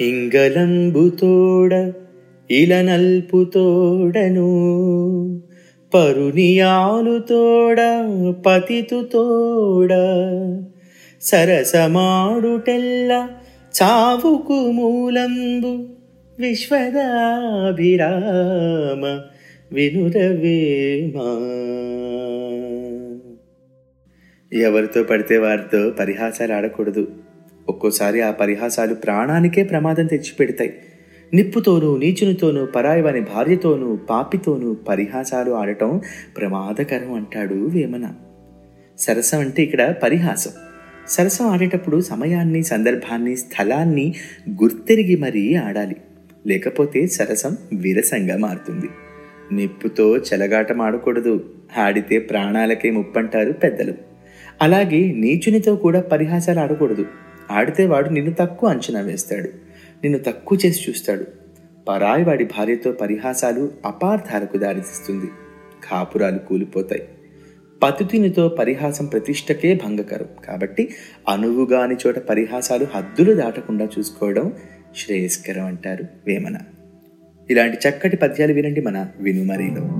ఇంగలంబుతోడ ఇలనల్పుతోడను పరునియాలుతోడ పతితుతోడ సరసమాడుటెల్ల చావుకు మూలంబు విశ్వదాభిరామ వినురవేమా ఎవరితో పడితే వారితో పరిహాసాలు ఆడకూడదు. ఒక్కోసారి ఆ పరిహాసాలు ప్రాణానికే ప్రమాదం తెచ్చిపెడతాయి. నిప్పుతోనూ నీచునితోనూ పరాయివని భార్యతోనూ పాపితోనూ పరిహాసాలు ఆడటం ప్రమాదకరం అంటాడు వేమన. సరసం అంటే ఇక్కడ పరిహాసం. సరసం ఆడేటప్పుడు సమయాన్ని సందర్భాన్ని స్థలాన్ని గుర్తెరిగి మరీ ఆడాలి. లేకపోతే సరసం విరసంగా మారుతుంది. నిప్పుతో చెలగాటం ఆడకూడదు. ఆడితే ప్రాణాలకే ముప్పంటారు పెద్దలు. అలాగే నీచునితో కూడా పరిహాసాలు ఆడకూడదు. ఆడితే వాడు నిన్ను తక్కువ అంచనా వేస్తాడు. నిన్ను తక్కువ చేసి చూస్తాడు. పరాయి వాడి భార్యతో పరిహాసాలు అపార్థాలకు దారితీస్తుంది. కాపురాలు కూలిపోతాయి. పతుతినితో పరిహాసం ప్రతిష్టకే భంగకరం. కాబట్టి అనువుగాని చోట పరిహాసాలు హద్దులు దాటకుండా చూసుకోవడం శ్రేయస్కరం అంటారు వేమన. ఇలాంటి చక్కటి పద్యాలు వినండి మన వినుమరిలో.